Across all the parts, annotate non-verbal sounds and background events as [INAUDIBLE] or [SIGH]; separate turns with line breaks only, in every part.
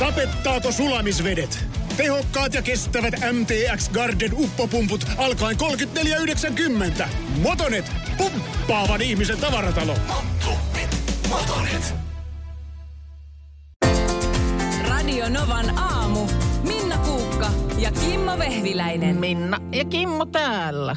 Sapettaako sulamisvedet? Tehokkaat ja kestävät MTX Garden uppopumput alkaen 34,90. Motonet, pumppaavan ihmisen tavaratalo.
Motonet.
Radio Novan aamu. Minna Kuukka ja Kimmo Vehviläinen.
Minna ja Kimmo täällä.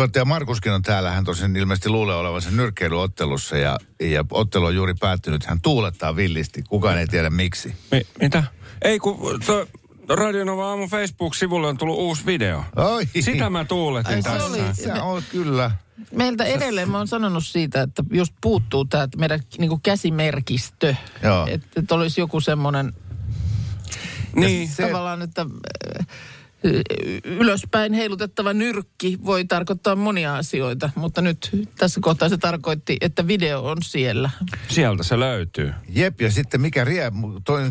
Tuottaja Markuskin on täällä. Hän tosin ilmeisesti luulee olevansa nyrkkeilyottelussa ja, ja ottelu on juuri päättynyt. Hän tuulettaa villisti. Kukaan ei tiedä miksi.
Mi- mitä? Ei kun to, Radio Nova aamu Facebook-sivulle on tullut uusi video.
Oi.
Sitä mä tuuletin
Ai, se
tässä.
oli-
Se on kyllä.
Meiltä edelleen mä oon sanonut siitä, että just puuttuu tämä meidän niinku käsimerkistö. Että et olisi joku semmoinen
Niin.
Se-
tavallaan, että äh, ylöspäin heilutettava nyrkki voi tarkoittaa monia asioita, mutta nyt tässä kohtaa se tarkoitti, että video on siellä.
Sieltä se löytyy.
Jep, ja sitten mikä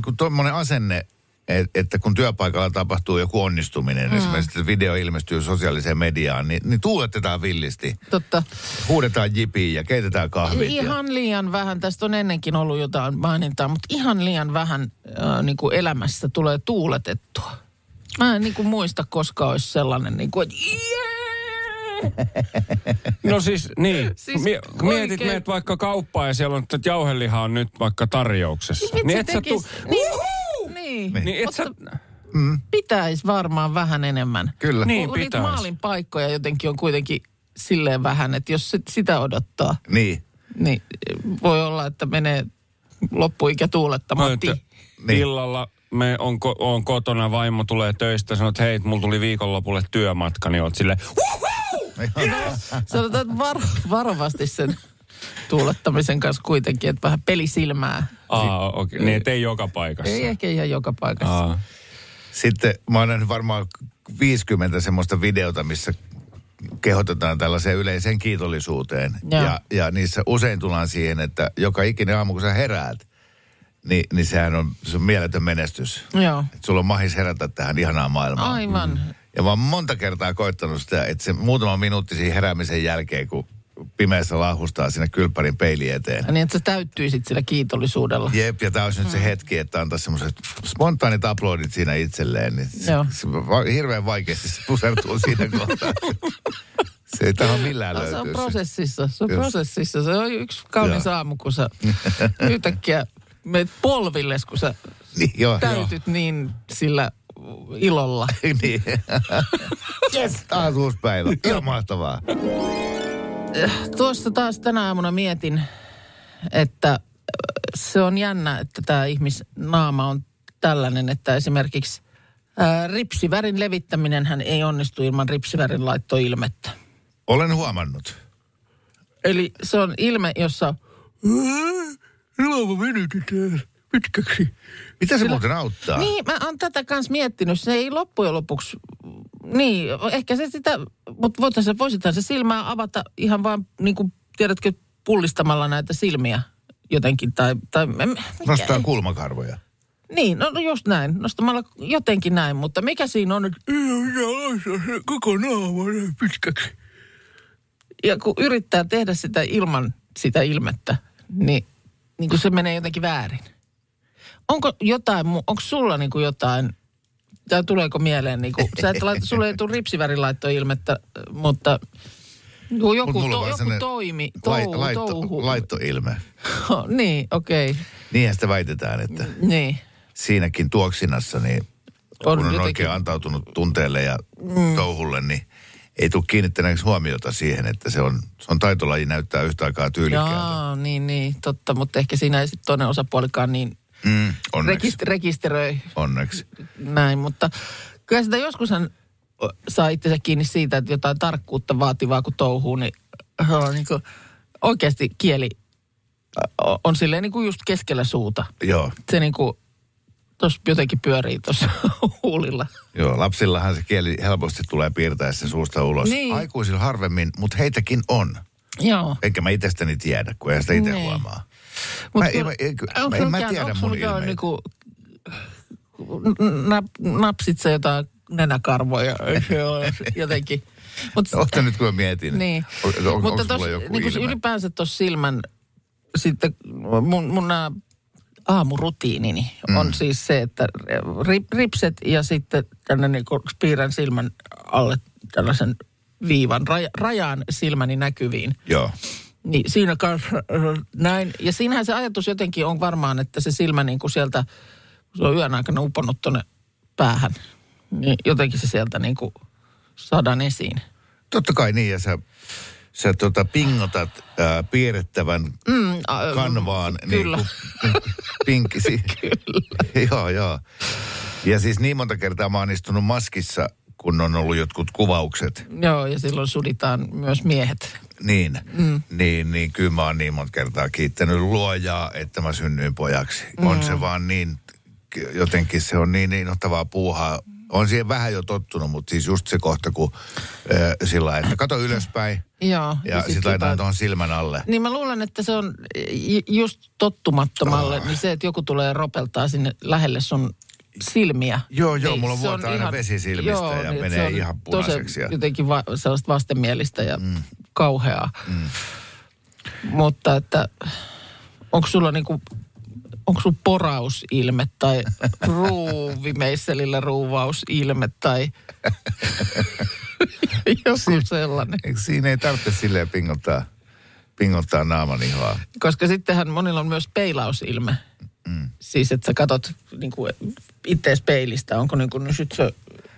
kun tuommoinen asenne, et, että kun työpaikalla tapahtuu joku onnistuminen, mm. esimerkiksi että video ilmestyy sosiaaliseen mediaan, niin, niin tuuletetaan villisti.
Totta.
Huudetaan jipiin ja keitetään kahvit. ja-
Ihan liian vähän, tästä on ennenkin ollut jotain mainintaa, mutta ihan liian vähän äh, niin kuin elämässä tulee tuuletettua. Mä en niin kuin muista, koska olisi sellainen, niin kuin, että
No siis, niin.
Siis
Mie- mietit,
oikein-
meet vaikka kauppaan ja siellä on, että jauheliha on nyt vaikka tarjouksessa.
Vitsi
niin et sä
tekis,
tu-
niin, niin,
Niin et sä...
mutta pitäisi varmaan vähän enemmän.
Kyllä.
Niin.
Kun niitä maalin paikkoja jotenkin on kuitenkin silleen vähän, että jos sit sitä odottaa,
Niin.
niin voi olla, että menee loppuikä tuulettamatta.
Mä, että
Niin.
Illalla me on, ko- on kotona, vaimo tulee töistä, sanoo, että hei, mulla tuli viikonlopulle työmatka, niin oot silleen,
Sanotaan, että varo, varovasti sen tuulettamisen kanssa kuitenkin, että vähän pelisilmää.
aa, okei, niin et ei joka paikassa.
Ei ehkä ihan joka paikassa.
Aa.
Sitten mä oon nähnyt varmaan 50 semmoista videota, missä kehotetaan tällaiseen yleiseen kiitollisuuteen.
Joo.
Ja, ja niissä usein tullaan siihen, että joka ikinen aamu kun sä heräät, niin, niin sehän on, se on mieletön menestys.
Joo,
Että sulla on mahis herätä tähän ihanaan maailmaan.
aivan.
Ja mä oon monta kertaa koittanut sitä, että se muutama minuutti siinä heräämisen jälkeen, kun pimeässä lahustaa sinne kylppärin peili eteen.
Ja niin, että sä täyttyisit sillä kiitollisuudella.
Jep, ja tämä olisi nyt se hetki, että antaa semmoiset spontaanit uploadit siinä itselleen. Niin se,
Joo.
se, va, hirveän vaikeasti se pusertuu siinä [LAUGHS] kohtaa. Se ei tähän millään
No, se
löytyy.
on prosessissa, se on
Just.
prosessissa. Se on yksi kaunis
Joo.
aamu, kun sä [LAUGHS] yhtäkkiä meet polvilles, kun sä
Niin, joo,
täytyt niin sillä ilolla. [LAUGHS]
niin. yes, taas uusi päivä. Ihan mahtavaa.
Tuossa taas tänä aamuna mietin, että äh, se on jännä, että tämä ihmisnaama on tällainen, että esimerkiksi ää, ripsivärin levittäminen hän ei onnistu ilman ripsivärin laittoilmettä.
Olen huomannut.
Eli se on ilme, jossa Ilma venytetään pitkäksi.
Mitä se
Sillä-
muuten auttaa?
Niin, mä oon tätä kanssa miettinyt. Se ei loppujen lopuksi, niin, ehkä se sitä, mutta voisithan se silmää avata ihan vaan, niin kuin, tiedätkö, pullistamalla näitä silmiä jotenkin. Tai, tai
Nostaa kulmakarvoja.
Niin, no, no just näin. Nostamalla jotenkin näin, mutta mikä siinä on, se koko naama pitkäksi. Ja kun yrittää tehdä sitä ilman sitä ilmettä, niin, niin kuin se menee jotenkin väärin. Onko jotain, onko sulla niin kuin jotain, tai tuleeko mieleen, niin kuin, sä et laita, sulle ei tule ripsivärilaittoilmettä, mutta joku, joku, to, joku toimi,
Lai,
tou,
laitto,
touhu.
laittoilme. [LAUGHS]
niin, okei. Okay.
Niinhän sitä väitetään, että
Niin.
siinäkin tuoksinassa, niin
On
kun on
jotenkin-
oikein antautunut tunteelle ja mm. touhulle, niin ei tule kiinnittäneeksi huomiota siihen, että se on, se on taitolaji näyttää yhtä aikaa tyylikkäältä.
Jaa, niin, niin, totta, mutta ehkä siinä ei sitten toinen osapuolikaan niin
Mm, onneksi,
rekist- rekisteröi
onneksi.
näin, mutta kyllä sitä joskushan saa itsensä kiinni siitä, että jotain tarkkuutta vaativaa kun touhuu, niin, on niin kuin, oikeasti kieli on silleen niin kuin just keskellä suuta.
Joo,
Se niin kuin, tuossa jotenkin pyörii tuossa [LAUGHS] huulilla.
joo, lapsillahan se kieli helposti tulee piirtäessä suusta ulos.
Niin.
Aikuisilla harvemmin, mutta heitäkin on.
Joo.
Enkä mä itsestäni tiedä, kun en sitä itse
Niin.
huomaa.
Mut
Mä-
kyllä-
mä- ei- mä-
sulla
mä
mikään-
tiedä mun ilmeitä.
Niinku, nap, napsit sä jotain nenäkarvoja [LAUGHS] jotenkin. Mut,
nyt kun mä mietin.
Niin.
On, on,
Mutta tos,
joku
niin ylipäänsä tuossa silmän, sitten mun, mun nämä aamurutiinini mm. on siis se, että rip, ripset ja sitten tänne niin piirrän silmän alle tällaisen viivan, raja, rajaan silmäni näkyviin.
Joo.
Niin siinä kanssa äh, näin. Ja siinähän se ajatus jotenkin on varmaan, että se silmä niin kuin sieltä, kun se on yön aikana uponnut tuonne päähän, niin jotenkin se sieltä niin kuin saadaan esiin.
Totta kai niin, ja sä, sä tota, pingotat ää, piirrettävän
Mm, a-
kanvaan
Kyllä.
niin kuin pinkisi. kyllä. joo, joo. Ja siis niin monta kertaa mä oon istunut maskissa, kun on ollut jotkut kuvaukset.
Joo, ja silloin suditaan myös miehet.
Niin, mm. niin, niin kyllä mä oon niin monta kertaa kiittänyt luojaa, että mä synnyin pojaksi. Mm. On se vaan niin, jotenkin se on niin innoittavaa puuhaa. On siihen vähän jo tottunut, mutta siis just se kohta, kun äh, sillä että kato ylöspäin
Joo.
ja,
sit
sitten laitetaan
jotain-
tuohon silmän alle.
Niin mä luulen, että se on just tottumattomalle, niin se, että joku tulee ropeltaa sinne lähelle sun silmiä.
Joo, joo,
niin
mulla
se
vuotaa aina vesi silmistä ja
niin,
menee
on
ihan punaiseksi ja-
jotenkin va- sellaista vastenmielistä ja mm. kauheaa. Mm. Mutta että onko sulla niinku, onko sulla porausilme tai ruuvimeisselillä ruuvausilme tai [LAUGHS] joku sellainen.
Eikö siinä ei tarvitse silleen pingottaa, pingottaa naaman ihoa?
Koska sittenhän monilla on myös peilausilme. Mm. Siis, että sä katot niin ittees peilistä. Onko niin kuin, no sit se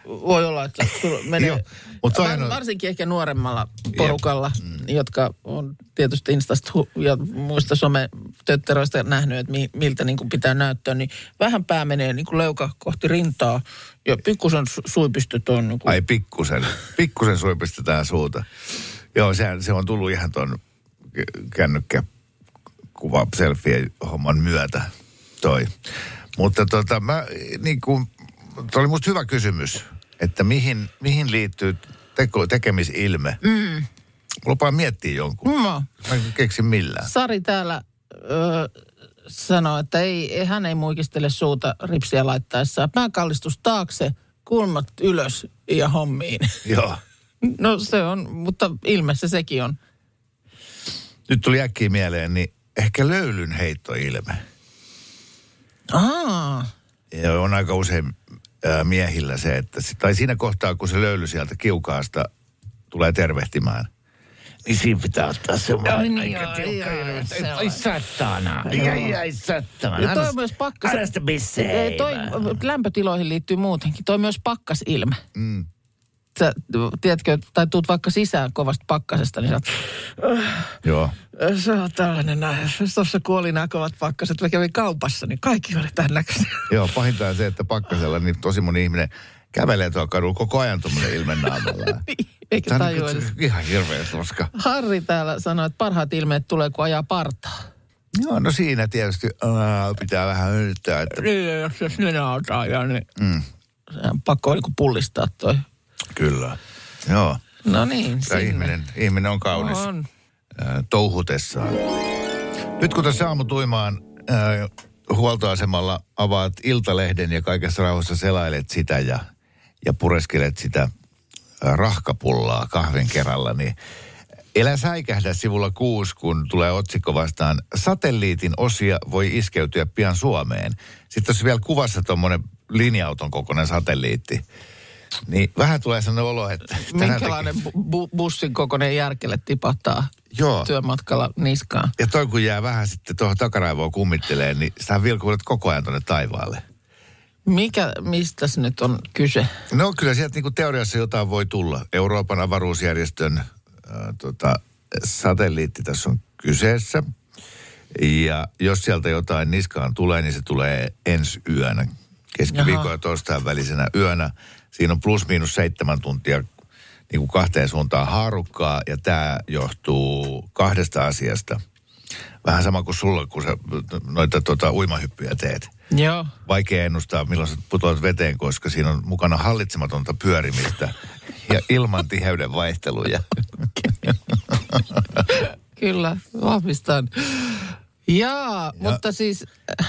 voi olla, että sulla menee...
Mut
var,
on-
varsinkin ehkä nuoremmalla porukalla, mm. jotka on tietysti Instasta ja muista sometötteröistä nähnyt, että mi, miltä niin kuin pitää näyttää, niin vähän pää menee niin kuin leuka kohti rintaa ja pikkusen su- suipistet on niin kuin,
Ai pikkusen, pikkusen suipistetaan suuta. Joo, se, se on tullut ihan tuon kännykkäkuva selfie homman myötä toi. Mutta tota, mä niin kuin, toi oli musta hyvä kysymys, että mihin, mihin liittyy teko, tekemisilme. Mm. Lupaan miettiä jonkun.
Mm.
Mä en keksi millään.
Sari täällä ö, sanoo, että ei, hän ei muikistele suuta ripsiä laittaessa. Pääkallistus taakse, kulmat ylös ja hommiin. [LAUGHS]
Joo.
No se on, mutta ilmeessä sekin on.
Nyt tuli äkkiä mieleen, niin ehkä löylyn heittoilme.
Aa,
Ja on aika usein miehillä se, että, tai siinä kohtaa, kun se löyly sieltä kiukaasta tulee tervehtimään, niin siinä pitää ottaa semmoinen
Ai niin,
aika
joo,
tiukka
joo.
Ai sattana, ai ai sattana.
ja toi on myös pakkas... Ei, Toi lämpötiloihin liittyy muutenkin. Toi myös pakkasilme.
Mm.
Sä, tiedätkö, tai tuut vaikka sisään kovasta pakkasesta, niin sä oot,
Joo.
Se on tällainen näin. Tuossa kun oli nämä kovat pakkaset, mä kävin kaupassa, niin kaikki oli tämän näköisiä.
Joo, pahinta on se, että pakkasella niin tosi moni ihminen kävelee tuolla kadulla koko ajan tuommoinen ilme naamalla. [LAUGHS]
Eikä
Tämä on
tajua
niin
edes.
kuin ihan hirveä koska.
Harri täällä sanoi, että parhaat ilmeet tulee, kun ajaa partaa.
Joo, no siinä tietysti ää, pitää vähän yrittää, että
Niin, jos se sinä ja niin. Mm. Sehän pakko niin pullistaa toi.
Kyllä. Joo,
No niin,
tämä ihminen, ihminen on kaunis.
On.
touhutessaan. Nyt kun tässä aamutuimaan ää, huoltoasemalla avaat Iltalehden ja kaikessa rauhassa selailet sitä ja, ja pureskelet sitä rahkapullaa kahvin kerralla, niin Elä säikähdä sivulla kuusi, kun tulee otsikko vastaan. Satelliitin osia voi iskeytyä pian Suomeen. Sitten tuossa vielä kuvassa tuommoinen linja-auton kokoinen satelliitti. Niin vähän tulee sellainen olo, että...
Minkälainen bu- bu- bussin kokoinen järkele tipahtaa
Joo.
työmatkalla niskaan?
Ja toi kun jää vähän sitten tuohon takaraivoon kummittelee, niin sä vilkuudet koko ajan tuonne taivaalle.
Mikä, mistä nyt on kyse?
No kyllä sieltä niin teoriassa jotain voi tulla. Euroopan avaruusjärjestön äh, tota, satelliitti tässä on kyseessä. Ja jos sieltä jotain niskaan tulee, niin se tulee ensi yönä. Ja torstain välisenä yönä. Siinä on plus miinus seitsemän tuntia niin kuin kahteen suuntaan haarukkaa. Ja tämä johtuu kahdesta asiasta. Vähän sama kuin sulla, kun sä noita tota, uimahyppyjä teet
Joo.
vaikea ennustaa, milloin sä putoat veteen, koska siinä on mukana hallitsematonta pyörimistä ja ilman tiheyden vaihteluja.
Kyllä, vahvistan. Jaa, mutta siis,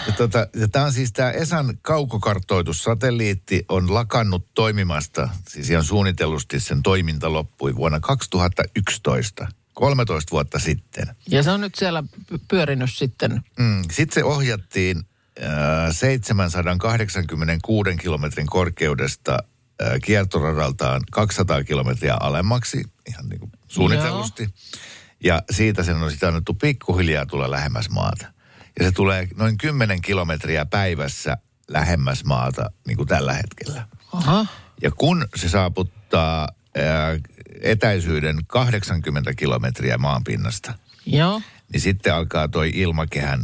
Ja tota, ja tämä on siis tämä Esan kaukokartoitussatelliitti on lakannut toimimasta, siis ihan suunnitellusti sen toiminta loppui vuonna 2011, 13 vuotta sitten.
ja se on nyt siellä py- pyörinyt sitten.
Mm. Sitten se ohjattiin äh, 786 kilometrin korkeudesta äh, kiertoradaltaan 200 kilometriä alemmaksi, ihan niin kuin suunnitellusti. Ja siitä sen on sitten annettu pikkuhiljaa tulla lähemmäs maata. Ja se tulee noin 10 kilometriä päivässä lähemmäs maata, niin kuin tällä hetkellä.
Aha.
Ja kun se saaputtaa ää, etäisyyden 80 kilometriä maanpinnasta,
Joo.
niin sitten alkaa toi ilmakehän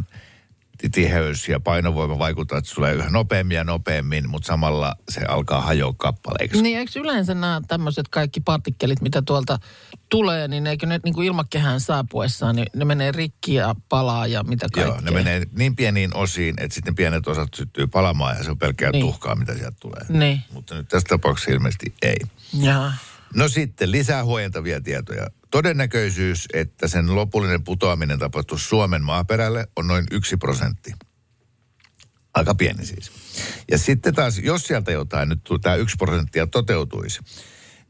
tiheys ja painovoima vaikuttaa, että tulee yhä nopeammin ja nopeammin, mutta samalla se alkaa hajoa kappaleiksi.
Niin eikö yleensä nämä tämmöiset kaikki partikkelit, mitä tuolta tulee, niin eikö ne niin kuin ilmakehään saapuessaan, niin ne menee rikki ja palaa ja mitä kaikkea?
Joo, ne menee niin pieniin osiin, että sitten pienet osat syttyy palamaan ja se on pelkkää
niin.
tuhkaa, mitä sieltä tulee.
Niin.
Mutta nyt tässä tapauksessa ilmeisesti ei.
Jaa.
No sitten lisää huojentavia tietoja. Todennäköisyys, että sen lopullinen putoaminen tapahtuisi Suomen maaperälle on noin yksi prosentti. Aika pieni siis. Ja sitten taas, jos sieltä jotain nyt tämä yksi prosenttia toteutuisi,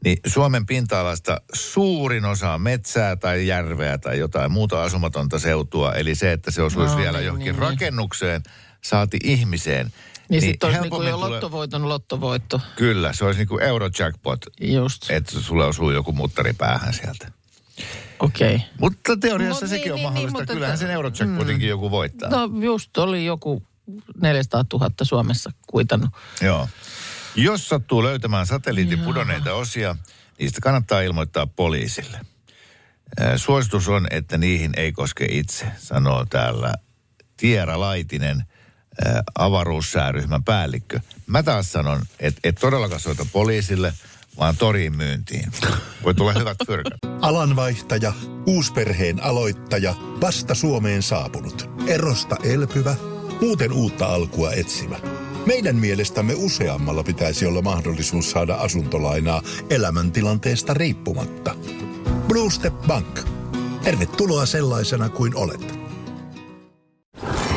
niin Suomen pinta-alasta suurin osa on metsää tai järveä tai jotain muuta asumatonta seutua. Eli se, että se osuisi
No
vielä
niin,
johonkin
niin, niin.
rakennukseen, saati ihmiseen.
Niin, sitten olisi niin kuin jo
tulee-
lottovoiton lottovoitto.
Kyllä, se olisi niin kuin eurojackpot,
Just,
että sulle osuu joku muttari päähän sieltä.
Okei. Okay.
Mutta teoriassa
No
sekin
niin,
on
niin,
mahdollista.
niin,
Kyllähän sen Eurojackpotinkin joku voittaa.
No just oli joku 400 000 Suomessa kuitannut.
Joo. Jos sattuu löytämään satelliitin pudonneita osia, niistä kannattaa ilmoittaa poliisille. Suositus on, että niihin ei koske itse, sanoo täällä Tiera Laitinen, ää, avaruussääryhmän päällikkö. Mä taas sanon, että et todellakaan soita poliisille, vaan toriin myyntiin. Voi tulla hyvät fyrkat.
Alanvaihtaja, uusperheen aloittaja, vasta Suomeen saapunut, erosta elpyvä, muuten uutta alkua etsimä. Meidän mielestämme useammalla pitäisi olla mahdollisuus saada asuntolainaa elämäntilanteesta riippumatta. Blue Step Bank. Tervetuloa sellaisena kuin olet.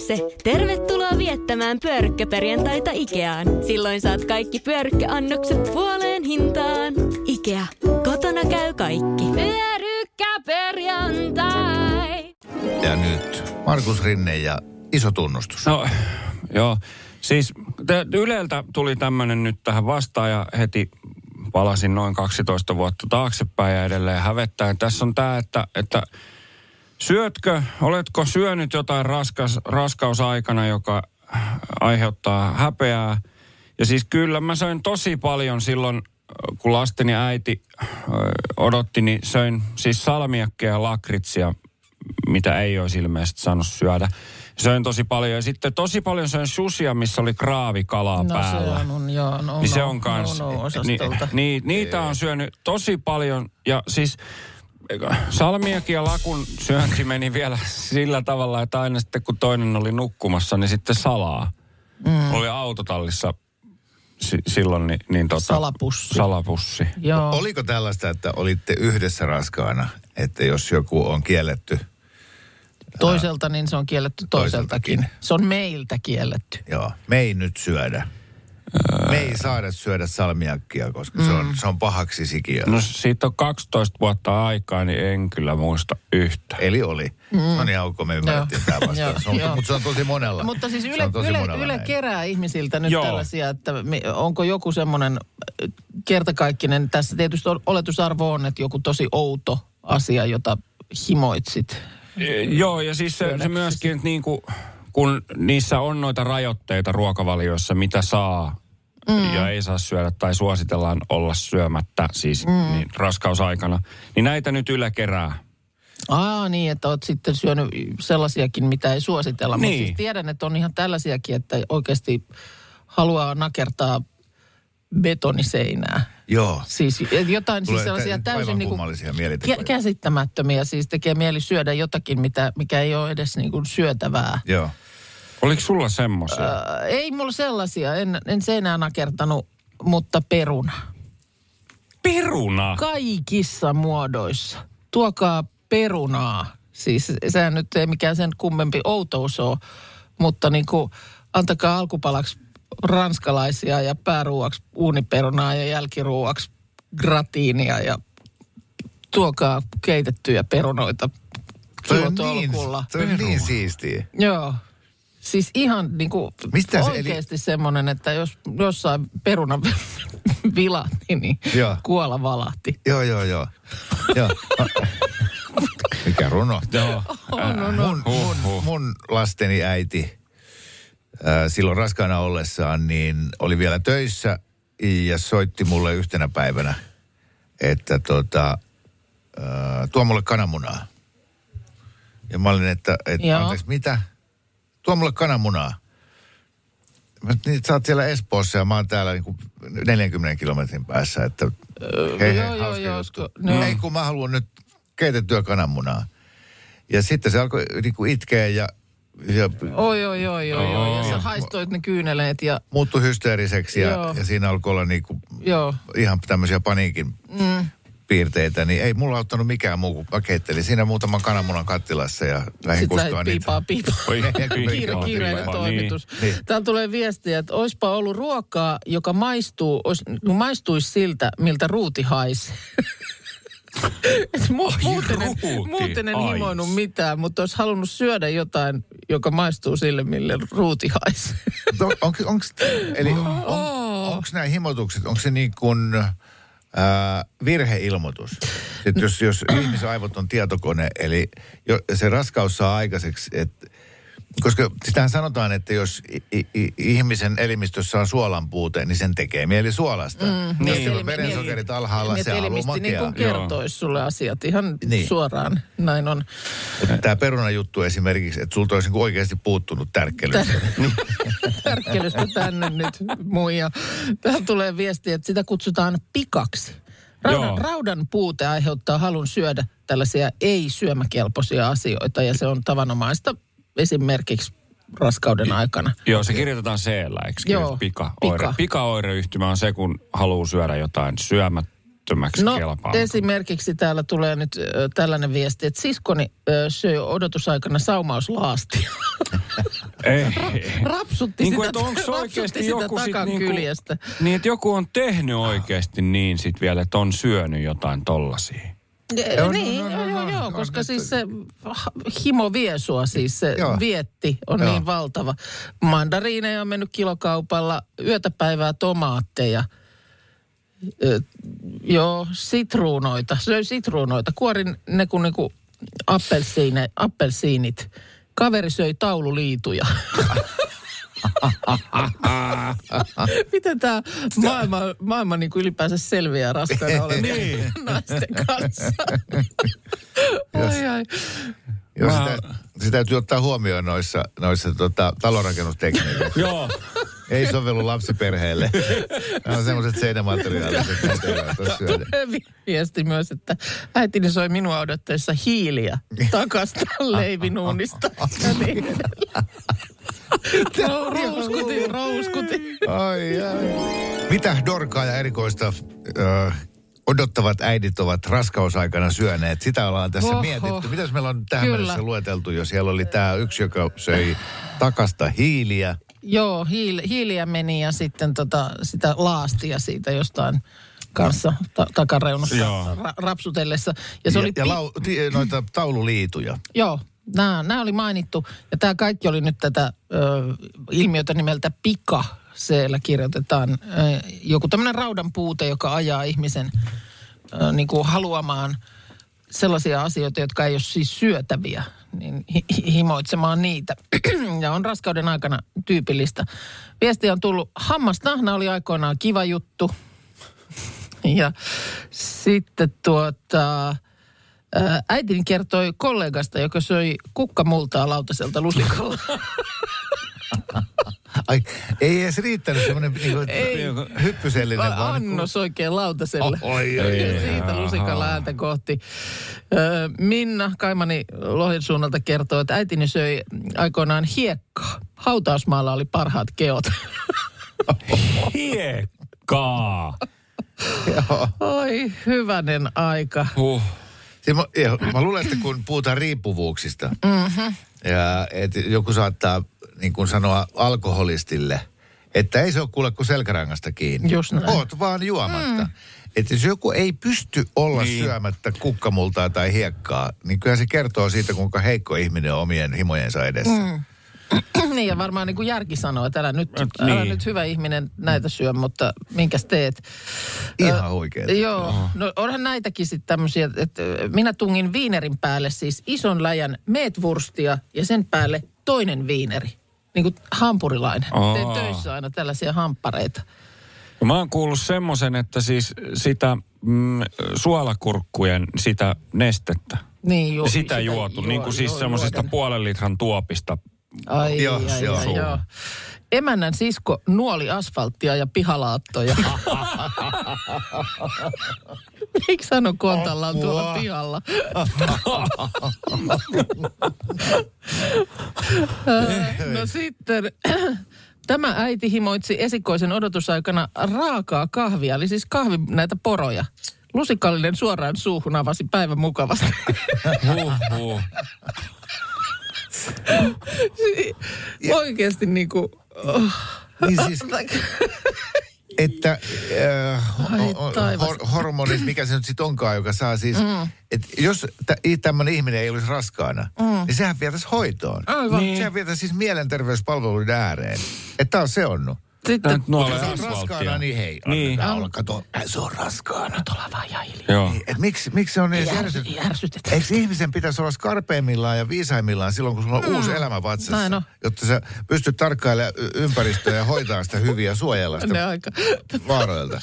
se! Tervetuloa viettämään pyörykkäperjantaita Ikeaan. Silloin saat kaikki pyörykkäannokset puoleen hintaan. Ikea. Kotona käy kaikki. Pyörykkäperjantai!
Ja nyt Markus Rinne ja iso tunnustus.
No, joo. Siis te, Yleltä tuli tämmöinen nyt tähän vastaan ja heti palasin noin 12 vuotta taaksepäin ja edelleen hävettäen. Tässä on tämä, että, että syötkö, oletko syönyt jotain raskas, raskausaikana, joka aiheuttaa häpeää. Ja siis kyllä mä söin tosi paljon silloin, kun lasteni äiti ö, odotti, niin söin siis salmiakkeja ja lakritsia, mitä ei olisi ilmeisesti saanut syödä. Söin tosi paljon ja sitten tosi paljon söin susia, missä oli kraavikalaa
No
päällä.
se on, joo, no,
Niin
no,
se on kans,
no, no,
ni,
osastolta.
ni, niitä on syönyt tosi paljon ja siis salmiakin ja lakun syönti meni vielä sillä tavalla, että aina sitten kun toinen oli nukkumassa, niin sitten salaa. Mm. Oli autotallissa si, silloin niin, niin tota,
Salapussi.
salapussi.
Joo.
Oliko tällaista, että olitte yhdessä raskaana, että jos joku on kielletty,
Toiselta niin se on kielletty toiseltakin.
Toiseltakin.
Se on meiltä kielletty.
joo, me ei nyt syödä. Me ei saada syödä salmiakkia, koska se, on, se on pahaksi sikiö.
No siitä on 12 vuotta aikaa, niin en kyllä muista yhtä.
Eli oli. Mm. No niin, Aukko, me ymmärrettiin tämä vastaus.
Joo.
mutta se on tosi monella.
Mutta siis Yle, Yle,
monella
Yle kerää ihmisiltä nyt
Joo.
tällaisia, että onko joku semmoinen äh, kertakaikkinen, tässä tietysti ol- oletusarvo on, että joku tosi outo asia, jota himoitsit.
E, Joo, ja siis se, se myöskin, että niin kuin, kun niissä on noita rajoitteita ruokavalioissa, mitä saa mm. ja ei saa syödä tai suositellaan olla syömättä, siis mm. niin, raskausaikana, niin näitä nyt Yle kerää.
Aa niin, että oot sitten syönyt sellaisiakin, mitä ei suositella. Mutta
Niin.
siis tiedän, että on ihan tällaisiakin, että oikeasti haluaa nakertaa betoniseinää.
Joo.
Siis jotain siis sellaisia
tä-
täysin niin
mielitekoja.
käsittämättömiä. Siis tekee mieli syödä jotakin, mitä, mikä ei ole edes niin kuin syötävää.
Joo.
Oliko sulla semmoisia?
Äh, ei mulla sellaisia, en, en seinään nakertanut, mutta peruna.
Peruna?
Kaikissa muodoissa. Tuokaa perunaa. Siis sehän nyt ei mikään sen kummempi outous ole, mutta niin kuin, antakaa alkupalaksi ranskalaisia ja pääruuaksi uuniperunaa ja jälkiruuaksi gratiinia ja tuokaa keitettyjä perunoita
on, niin, toi on niin siistiä.
Joo. Siis ihan niin kuin
Mistä se- eli-
oikeasti semmoinen, että jos jossain peruna [LAUGHS] vilahti, niin
Joo.
kuola valahti.
Joo, joo, joo. joo. Mikä runo.
Joo.
no, no.
Mun, mun, mun lasteni äiti silloin raskaana ollessaan, niin oli vielä töissä ja soitti mulle yhtenä päivänä, että tota, tuo mulle kananmunaa. Ja mä olin, että, että anteeksi, mitä? Tuo mulle kananmunaa. Mä, niin, sä oot siellä Espoossa ja mä oon täällä niin kuin 40 kilometrin päässä, että hei,
joo,
hei,
joo,
hauska
joo,
juttu.
no.
Ei kun mä haluan nyt keitettyä kananmunaa. Ja sitten se alkoi niin kuin itkeä ja, ja
Oi, oi, oi, oi, oi. Ja sä haistoit ne kyyneleet ja
muuttui hysteeriseksi ja, ja siinä alkoi olla niin kuin
joo.
ihan tämmöisiä paniikin mm. Piirteitä, niin ei mulla auttanut mikään muu kuin mä keittelin siinä muutaman kananmunan kattilassa ja lähdin kuskaan niitä.
piipaa, piipaa.
Oi,
Kiire, kiireinen toimitus.
Niin.
Täällä tulee viestiä, että oispa ollut ruokaa, joka maistuu, ois, maistuisi siltä, miltä ruuti haisi. [LAUGHS] Mu- muuten, en, muuten en himoinut mitään, mutta olisi halunnut syödä jotain, joka maistuu sille, mille ruuti haisi.
No, onko, onks, eli on, on, onko nämä himotukset, onko se niin kuin ää, virheilmoitus? Että jos, jos [CLEARS THROAT] ihmisen aivot on tietokone, eli jo, se raskaus saa aikaiseksi, että koska sitähän sanotaan, että jos i, i, ihmisen elimistössä on suolan puute, niin sen tekee mieli suolasta. Mm, jos sillä on verensokerit alhaalla, se haluaa
Elimisti niin
makeaa.
kuin kertoisi sulle asiat ihan
Niin.
niin. suoraan. Näin on.
Tämä perunajuttu esimerkiksi, että sulta olisi niin oikeasti puuttunut tärkkelystä. [LAUGHS]
tärkkelystä tänne nyt muija. Tähän tulee viesti, että sitä kutsutaan pikaksi.
Joo.
Raudan, raudan puute aiheuttaa halun syödä tällaisia ei-syömäkelpoisia asioita ja se on tavanomaista esimerkiksi raskauden aikana.
Joo, se kirjoitetaan C-llä, eikö
Joo,
Pika-oire.
pika.
Pika-oireyhtymä on se, kun haluaa syödä jotain syömättömäksi
No
kelpaamatonta.
esimerkiksi täällä tulee nyt ö, tällainen viesti, että siskoni ö, söi odotusaikana saumauslaastia. [LAUGHS]
Ei.
Rapsutti
Niin kuin,
sitä,
onko
rapsutti
oikeasti
sitä
joku sit niinku, niin, että joku on tehnyt oikeasti niin sit vielä, että on syönyt jotain tollasia.
Joo,
no,
niin,
no, no,
joo, joo,
no,
joo,
no,
koska
no,
siis se himo vie sua, siis se
Joo.
vietti on
Joo.
niin valtava. Mandariineja on mennyt kilokaupalla, yötä päivää tomaatteja, Ö, joo, sitruunoita, söi sitruunoita, kuorin ne kuin niinku appelsiine, appelsiinit. Kaveri söi taululiituja. [LAUGHS] [LAUGHS] Miten tämä maailma, maailma niin kuin ylipäänsä selviää raskaana [LAUGHS] olevien
Niin.
naisten kanssa? [LAUGHS] ai, ai.
Joo,
Mä-
sitä, sitä täytyy ottaa huomioon noissa, noissa tota, talonrakennustekniikoissa.
Joo.
Ei sovellu lapsiperheelle. Nämä on semmoiset seinämateriaalit,
viesti myös, että äitini soi minua odotteessa hiiliä takasta leivinuunista. Rouskutin, rouskutin.
Ai, ai. Mitä dorkaa ja erikoista ö, odottavat äidit ovat raskausaikana syöneet? Sitä ollaan tässä
Oho.
mietitty. Mitäs meillä on tähän
Kyllä.
mennessä lueteltu, jos siellä oli tämä yksi, joka söi takasta hiiliä.
Joo, hiil, hiiliä meni ja sitten tota, sitä laastia siitä jostain kanssa ta- takareunasta
Joo.
ra- rapsutellessa. Ja se
ja,
oli
ja lau, ti, noita taululiituja.
Joo, nämä, nämä oli mainittu. Ja tämä kaikki oli nyt tätä ö, ilmiötä nimeltä pika. Siellä kirjoitetaan ö, joku tämmöinen raudan puute, joka ajaa ihmisen ö, niin kuin haluamaan sellaisia asioita, jotka ei ole siis syötäviä, niin hi- hi- himoitsemaan niitä. [CLEARS THROAT] ja on raskauden aikana tyypillistä. Viestiä on tullut, hammastahna oli aikoinaan kiva juttu. [LAUGHS] ja sitten tuota, Äitini kertoi kollegasta, joka söi kukkamultaa lautaselta lusikalla. [LAUGHS]
Ai, ei edes riittänyt semmoinen niinku, hyppysellinen.
Vaan
vaan niinku-
annos oikein lautaselle.
Oh, oi, oi,
ja
oi.
siitä lusikalla ääntä kohti. Öö, Minna Kaimani Lohen suunnalta kertoo, että äitini söi aikoinaan hiekkaa. hautausmaalla oli parhaat keot. [LAUGHS]
Hiekkaa.
Oi, hyvänen aika.
Huh.
Siis mä, mä luulen, että kun puhutaan riippuvuuksista, mm-hmm. ja että joku saattaa niin kuin sanoa alkoholistille, että ei se ole kuule kuin selkärangasta kiinni.
Just näin.
Oot vaan juomatta. Mm. Että jos joku ei pysty olla
Niin.
syömättä kukkamultaa tai hiekkaa, niin kyllä se kertoo siitä, kuinka heikko ihminen on omien himojensa edessä. Mm. [CLEARS THROAT]
niin ja varmaan niin kuin järki sanoo, että älä nyt, älä
niin.
nyt hyvä ihminen näitä syö, mutta minkäs teet?
Ihan oikein.
Joo, no onhan näitäkin sitten tämmöisiä, että minä tungin viinerin päälle siis ison läjän meetwurstia ja sen päälle toinen viineri. Niin kuin hampurilainen.
Aa.
Teen töissä aina tällaisia hamppareita.
Mä oon kuullut semmoisen, että siis sitä mm, suolakurkkujen sitä nestettä.
Niin, ju,
sitä, juotu, niin kuin siis semmoisesta puolen litran tuopista.
Ai,
Joo,
ai,
joo.
ai, joo. Emännän sisko nuoli asfalttia ja pihalaattoja. [LAUGHS] [LAUGHS] Hän on kontallaan tuolla pihalla? [LAUGHS] no sitten, [CLEARS THROAT] tämä äiti himoitsi esikoisen odotusaikana raakaa kahvia, eli siis kahvi näitä poroja. Lusikallinen suoraan suuhun avasi päivän mukavasti. Oikeasti niin kuin... Oh.
Niin siis, [LAUGHS] että äh,
Ai
hor- hormonit, mikä se nyt sitten onkaan, joka saa siis, mm. että jos tä- tämmöinen ihminen ei olisi raskaana, mm. niin sehän vietäisi hoitoon.
Aivan.
Niin. Sehän vietäisi siis mielenterveyspalveluiden ääreen. Että tämä on seonnut.
Sitten,
Nyt nuolee
on
asfalttia.
raskaana, niin hei,
Niin.
niin. olla, kato, äh, se on raskaana.
Tuolla vaan ja hiljaa.
Joo.
Niin, Et miksi, miksi se on niin järjestetty?
Järsytetään.
Eikö ihmisen pitäisi olla skarpeimmillaan ja viisaimmillaan silloin, kun sulla on uusi elämä vatsassa?
Näin on.
Jotta sä pystyt tarkkailemaan ympäristöä ja hoitaa sitä hyviä ja suojella sitä
aika.
vaaroilta.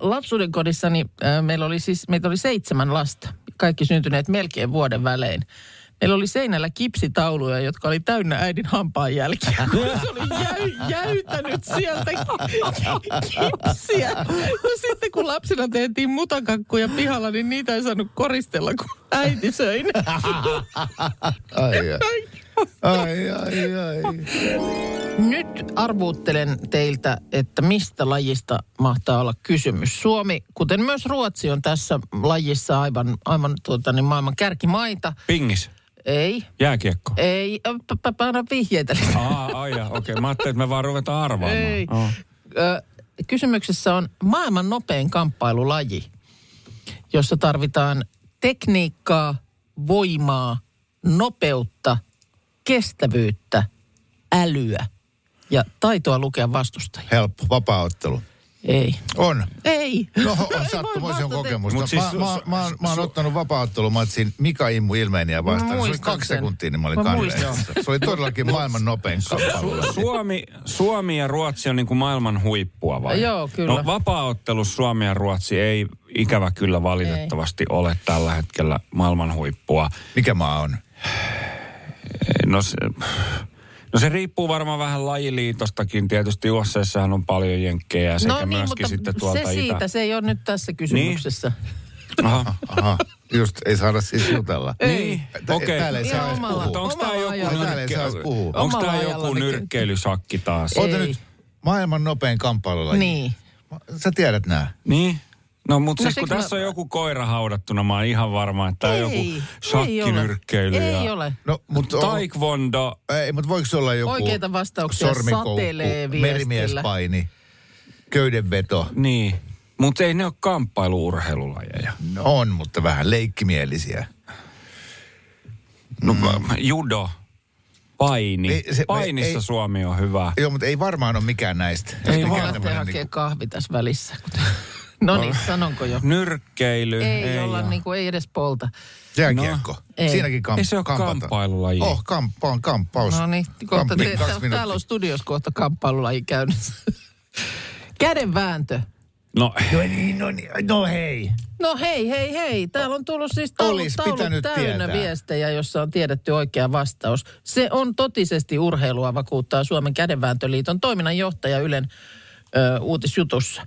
Lapsuuden kodissani äh, meillä oli siis, meitä oli seitsemän lasta. Kaikki syntyneet melkein vuoden välein. Meillä oli seinällä kipsitauluja, jotka oli täynnä äidin hampaanjälkiä. [LAUGHS] Kun se oli jäy, jäytänyt sieltä kipsiä. No sitten kun lapsina tehtiin mutakakkuja pihalla, niin niitä ei saanut koristella, kun äiti söi ne.
Ai, ai. Ai, ai, ai.
Nyt arvuuttelen teiltä, että mistä lajista mahtaa olla kysymys. Suomi, kuten myös Ruotsi, on tässä lajissa aivan, aivan tuota, niin maailman kärkimaita.
Pingis.
Ei,
Jääkiekko.
ei, anna vihjeitä.
Aa, okei. Mä ajattelin, että me vaan ruvetaan arvaamaan.
Ei.
Oh.
Ö, Kysymyksessä on maailman nopein kamppailulaji, jossa tarvitaan tekniikkaa, voimaa, nopeutta, kestävyyttä, älyä ja taitoa lukea vastustajia.
Helppo, vapaaottelu.
Ei.
On.
Ei.
No, sattumoisin kokemusta.
Mut siis
mä, mä, mä, oon- mä oon ottanut vapaaottelumatsin Mika Immu Ilmeeniä vastaan. Se oli kaksi
sen.
sekuntia, niin mä olin
muistan.
Se oli todellakin maailman nopein kappale.
Suomi, Suomi ja Ruotsi on niin kuin maailman huippua vai?
Joo, kyllä.
No vapaaottelussa Suomi ja Ruotsi ei ikävä kyllä valitettavasti ei. ole tällä hetkellä maailman huippua.
Mikä maa on?
No se, no se riippuu varmaan vähän lajiliitostakin. Tietysti USAssahan on paljon jenkkejä sekä
no niin,
myöskin
mutta
sitten tuolta
se siitä,
itä.
se ei ole nyt tässä kysymyksessä.
Aha.
Aha, just ei saada siis jutella.
Niin,
Tä-
okei.
Täällä ei saa edes
omalla-
puhua.
Onko tämä joku,
ei
onko tämä joku nyrkkeilysakki taas?
Oota
Ei.
nyt, maailman nopein kamppailulaji.
Niin.
Sä tiedät nää.
Niin? No mutta
No
siis kun tässä
mä-
on joku koira haudattuna, mä oon ihan varma, että tämä on joku
ei ole.
shakkinyrkkeily.
Ei
ja
ole.
No, mutta on,
Taekwondo.
ei, mutta voiko se olla joku
Oikeita vastauksia
sormikoukku,
satelee
merimiespaini, köydenveto?
Niin. Mutta ei ne ole kamppailuurheilulajeja.
No. On, mutta vähän leikkimielisiä.
No, mm. judo, paini.
Ei, se-
Painissa
ei-
Suomi on hyvä.
Joo, mutta ei varmaan ole mikään näistä.
Ei
lähtee
tämmönen
hakemaan
niinku-
kahvi tässä välissä. No niin, sanonko jo?
Nyrkkeily.
Ei, ei olla
ole.
niinku, ei edes polta.
Jääkiekko.
No, ei.
Siinäkin kam-
Ei se ole kamppailulaji.
Oh, kampa on kamppaus.
No niin, kohta
Kamppi-
te,
kaksi
täällä, on studios kohta kamppailulaji käynnissä. [LAUGHS] Kädenvääntö.
No,
No niin, no niin, no hei.
No hei, hei, hei. Täällä on tullut siis taulu,
Olis
taulu
pitänyt
täynnä
tietää.
viestejä, jossa on tiedetty oikea vastaus. Se on totisesti urheilua, vakuuttaa Suomen kädenvääntöliiton toiminnanjohtaja Ylen ö, uutisjutussa.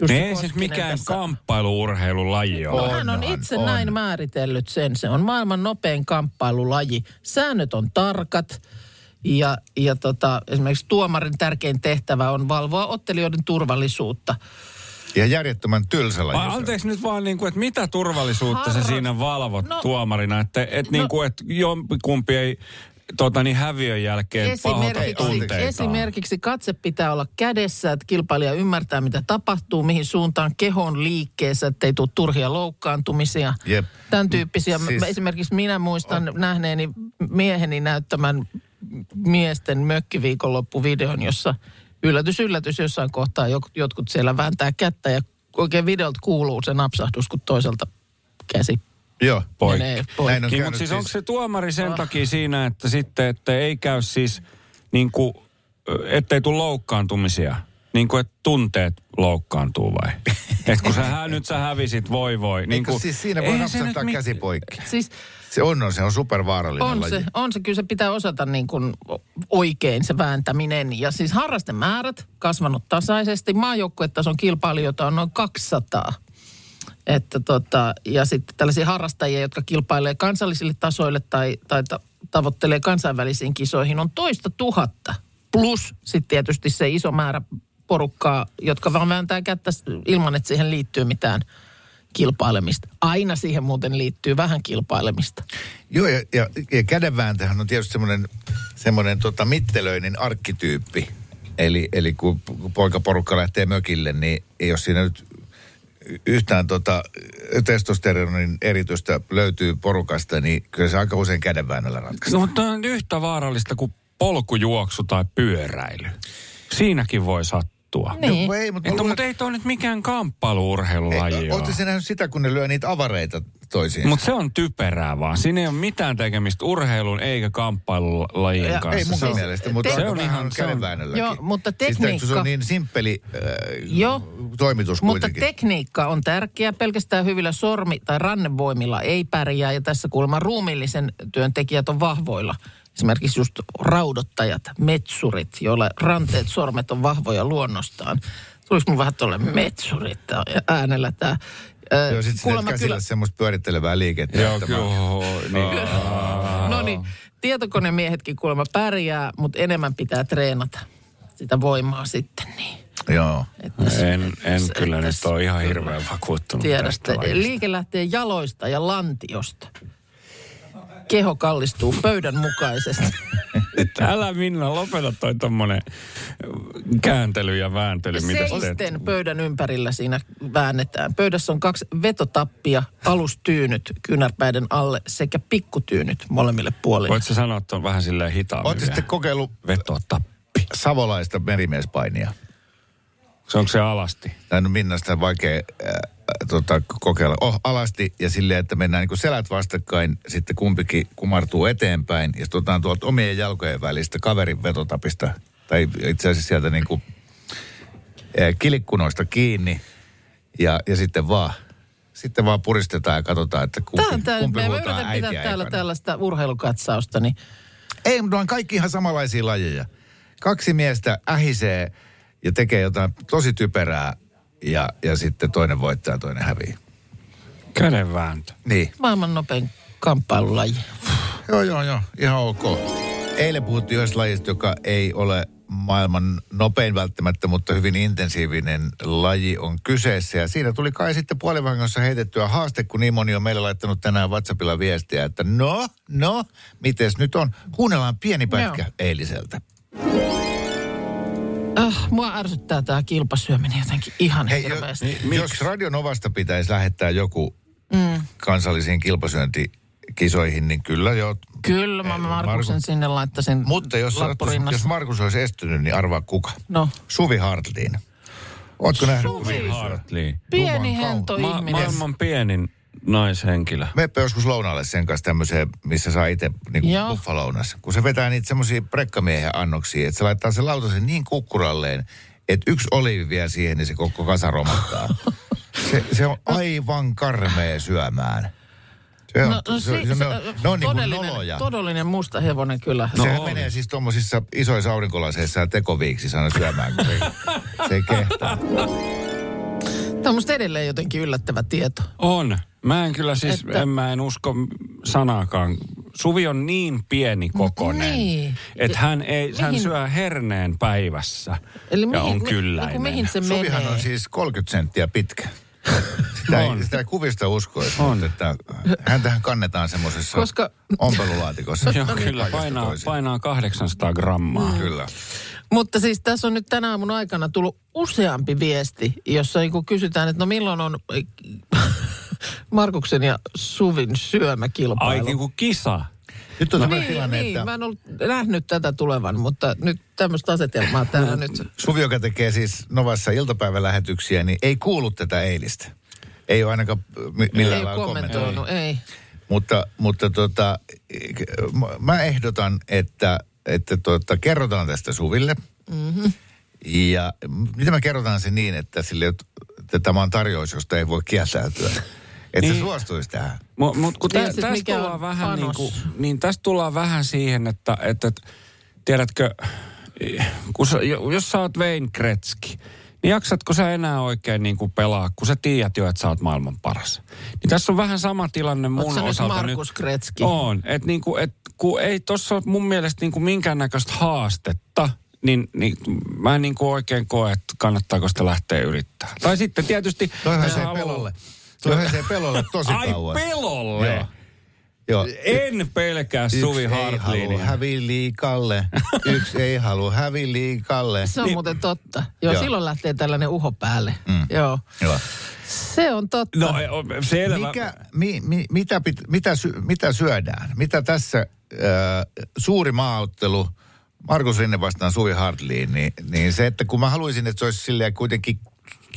Jussi
ei se
Koskinen
mikään
tässä.
kamppailuurheilulaji ole.
No, hän on itse
on.
näin määritellyt sen. Se on maailman nopein kamppailulaji. Säännöt on tarkat Ja, ja tota, esimerkiksi tuomarin tärkein tehtävä on valvoa ottelijoiden turvallisuutta.
Ja järjettömän tylsä laji.
Anteeksi nyt vaan, niin kuin, että mitä turvallisuutta sä
Harras-
siinä valvot
No-
tuomarina, että et,
No-
niin kuin, että jompikumpi ei tota, niin häviön jälkeen
Esimerkiksi,
tunteitaan.
esimerkiksi katse pitää olla kädessä, että kilpailija ymmärtää, mitä tapahtuu, mihin suuntaan kehon liikkeessä, ettei tule turhia loukkaantumisia.
Jep.
Tämän tyyppisiä.
Siis-
Esimerkiksi minä muistan nähneeni mieheni näyttämän miesten mökkiviikonloppuvideon, jossa yllätys, yllätys jossain kohtaa jotkut siellä vääntää kättä ja oikein videolta kuuluu se napsahdus, kun toiselta käsi
Joo.
Poikki.
menee poikki.
Näin on
Niin, mutta siis onko se tuomari
Ah.
sen takia siinä, että sitten, että ei käy siis niin kuin, ettei tule loukkaantumisia? Niin kuin, että tunteet loukkaantuu vai? [LAUGHS] että kun sä, hä- nyt sä hävisit, voi voi. Niin kuin,
siis siinä voi
nyt mit-
käsi poikki?
Siis
Se on, on, se on supervaarallinen
On
laji.
se, on se, kyllä se pitää osata niin kuin oikein se vääntäminen. Ja siis harrastemäärät kasvanut tasaisesti. Maajoukkuetason kilpailijoita on noin 200. Että tota, ja sitten tällaisia harrastajia, jotka kilpailee kansallisille tasoille tai, tai ta- tavoittelee kansainvälisiin kisoihin, on toista tuhatta. Plus sitten tietysti se iso määrä porukkaa, jotka vaan vääntää kättä ilman, että siihen liittyy mitään kilpailemista. Aina siihen muuten liittyy vähän kilpailemista.
Joo, ja, ja, ja kädenvääntähän on tietysti semmoinen, semmoinen tota, mittelöinen arkkityyppi. Eli, eli kun, poikaporukka lähtee mökille, niin jos siinä nyt yhtään tota, testosteronin eritystä löytyy porukasta, niin kyllä se aika usein kädenväännöllä ratkaistaan.
No, mutta on yhtä vaarallista kuin polkujuoksu tai pyöräily. Siinäkin voi sattua.
Niin.
No, ei, mutta
Että, mutta ei toi nyt mikään kamppailuurheilulaji
Oletteko se nähnyt sitä, kun ne lyö niitä avareita toisiin?
Mutta se on typerää vaan. Siinä ei ole mitään tekemistä urheilun eikä kamppailulajien
Ja-
kanssa.
ei mun
Se on-
mielestä, mutta se
se
on ihan
se
kädenväännölläkin.
Joo, mutta
Siis se- se
tekniikka-
on niin simppeli äh,
Joo.
toimitus
Mutta
kuitenkin.
tekniikka on tärkeä. Pelkästään hyvillä sormi- tai rannevoimilla ei pärjää. Ja tässä kuulemma ruumiillisen työntekijät on vahvoilla. Esimerkiksi just raudottajat, metsurit, joilla ranteet, sormet on vahvoja luonnostaan. Tuliko mun vähän tuolle metsurit äänellä tämä?
Joo, sit sinne käsillä semmoista pyörittelevää liikettä.
Joo,
että
kyllä. Niin.
No niin, tietokonemiehetkin kuulemma pärjää, mutta enemmän pitää treenata sitä voimaa sitten. Niin.
Joo.
Että
En, en
se-
kyllä nyt
tässä
ole ihan hirveän vakuuttunut
Tiedätte,
tästä
liike lähtee jaloista ja lantiosta. Keho kallistuu pöydän mukaisesti. [LAUGHS]
Älä Minna, lopeta toi tommonen kääntely ja vääntely, mitä.
Seisten pöydän ympärillä siinä väännetään. Pöydässä on kaksi vetotappia, alustyynyt kynärpäiden alle sekä pikkutyynyt molemmille puolille.
Voit sä sanoa, että on vähän silleen hitaammin
Oletko sitten kokeillut
Vetotappi.
savolaista merimiespainia?
Se onko se alasti?
Tai no Minnasta vaikea äh, tota, kokeilla. Oh, alasti ja silleen, että mennään niin selät vastakkain, sitten kumpikin kumartuu eteenpäin ja sitten otetaan tuolta omien jalkojen välistä kaverin vetotapista, tai itse asiassa sieltä niin kuin, äh, kilikkunoista kiinni ja, ja sitten vaan sitten vaan puristetaan ja katsotaan, että kumpi,
Tämä on tää,
kumpi
mä
huutaa
yritän pitää
äitiä
täällä
ekana.
tällaista urheilukatsausta, niin
Ei, mutta on kaikki ihan samanlaisia lajeja. Kaksi miestä ähisee ja tekee jotain tosi typerää ja, ja sitten toinen voittaa ja toinen hävii.
Kädenvääntö.
Niin.
maailman nopein kamppailulaji.
Joo, joo, joo. Ihan ok. Eilen puhuttiin yhdessä lajista, joka ei ole maailman nopein välttämättä, mutta hyvin intensiivinen laji on kyseessä. Ja siinä tuli kai sitten puolivangossa heitettyä haaste, kun niin moni on meille laittanut tänään WhatsAppilla viestiä, että no, no, mites nyt on? Kuunnellaan pieni pätkä
Joo.
eiliseltä.
Ah, mua ärsyttää tämä kilpasyöminen jotenkin ihan
Hei, jo,
hirveästi.
jos Radio Novasta pitäisi lähettää joku mm. kansallisiin kilpasyöntikisoihin, niin kyllä jo.
Kyllä, mä
Eh,
Markuksen
Markus-
sinne laittaisin
Mutta jos, jos Markus olisi estynyt, niin arvaa kuka.
No,
Suvi Hartliin. Ootko nähnyt?
Suvi.
Hartley.
pieni hento
Ma-
ihminen.
maailman pienin naishenkilö.
Meppä joskus lounaalle sen kanssa tämmöiseen, missä saa itse niin
Joo.
buffalounas. Kun se vetää niitä semmoisia prekkamiehen annoksia, että se laittaa sen lautasen niin kukkuralleen, että yksi oliivi vie siihen, niin se koko kasa romahtaa. [LAUGHS] se, se on aivan karmea syömään. Se on,
No, no,
se, se,
se,
ne on, ne on niin
todellinen,
noloja.
todellinen musta hevonen kyllä.
No,
No
Sehän
oli.
menee siis tuommoisissa isoissa aurinkolaseissa ja tekoviiksissä aina syömään, kun se, se ei kehtaa.
Tämä on musta edelleen jotenkin yllättävä tieto.
On. Mä en kyllä siis,
Että-
en mä en usko sanaakaan Suvi on niin pieni kokonen,
Niin.
että hän, ei, hän
Mihin-
syö herneen päivässä
Eli
ja
mihin,
on kylläinen.
Mihin se
Suvihan
menee?
on siis 30 senttiä pitkä. Sitä ei,
On.
sitä ei kuvista uskoisi,
On.
mutta että häntähän kannetaan semmoisessa
Koska-
ompelulaatikossa.
Joo, kyllä painaa, painaa 800 grammaa.
Kyllä.
Mutta siis tässä on nyt tänä aamun aikana tullut useampi viesti, jossa niin kysytään, että no milloin on Markuksen ja Suvin syömäkilpailu.
Ai niin kuin kisa.
Nyt on sellainen
niin,
tilanne,
niin.
että
mä en ollut nähnyt tätä tulevan, mutta nyt tämmöistä asetelmaa täällä nyt.
Suvi, joka tekee siis Novassa iltapäivälähetyksiä, niin ei kuulu tätä eilistä. Ei ole ainakaan mi- millään
Ei
lailla kommentoinut.
kommentoinut, ei.
Mutta, mutta tota, mä ehdotan, että, että tota, kerrotaan tästä Suville. Mm-hmm. Ja mitä me kerrotaan se niin, että, sille, että tämä on tarjous, josta ei voi kieltäytyä. Että niin. se suostuisi tähän.
Mutta mut, kun tä, tästä
mikä
tullaan
on
vähän niin kuin, niin tästä tullaan vähän siihen, että, että tiedätkö, kun sä, jos sä oot Wayne Gretzky, niin jaksatko sä enää oikein niin kuin pelaa, kun sä tiedät jo, että sä oot maailman paras. Niin tässä on vähän sama tilanne mun
Oot sä nyt
osalta
Markus
nyt.
Gretzky?
On, että niin kuin, et, kun ei tossa ole mun mielestä niin kuin minkäännäköistä haastetta, niin, niin mä en niin kuin oikein koe, että kannattaako sitä lähteä yrittämään. Tai sitten tietysti...
Toihan se pelolle. Se pelolle tosi
Ai
kauan.
pelolle?
Joo. Joo.
En pelkää Suvi [LAUGHS]
Yksi ei halua hävi liikalle. Yksi ei halua hävi liikalle.
Se on
Niin-
muuten totta. Joo,
Joo.
silloin lähtee tällainen uho päälle.
Mm.
Joo.
Joo.
Se on totta.
No e- o- selvä.
Mikä, mi, mi, mitä, pit, mitä, sy, mitä syödään? Mitä tässä äh, suuri maaottelu, Markus Rinne vastaan Suvi Hartliin, niin, niin se, että kun mä haluaisin, että se olisi silleen kuitenkin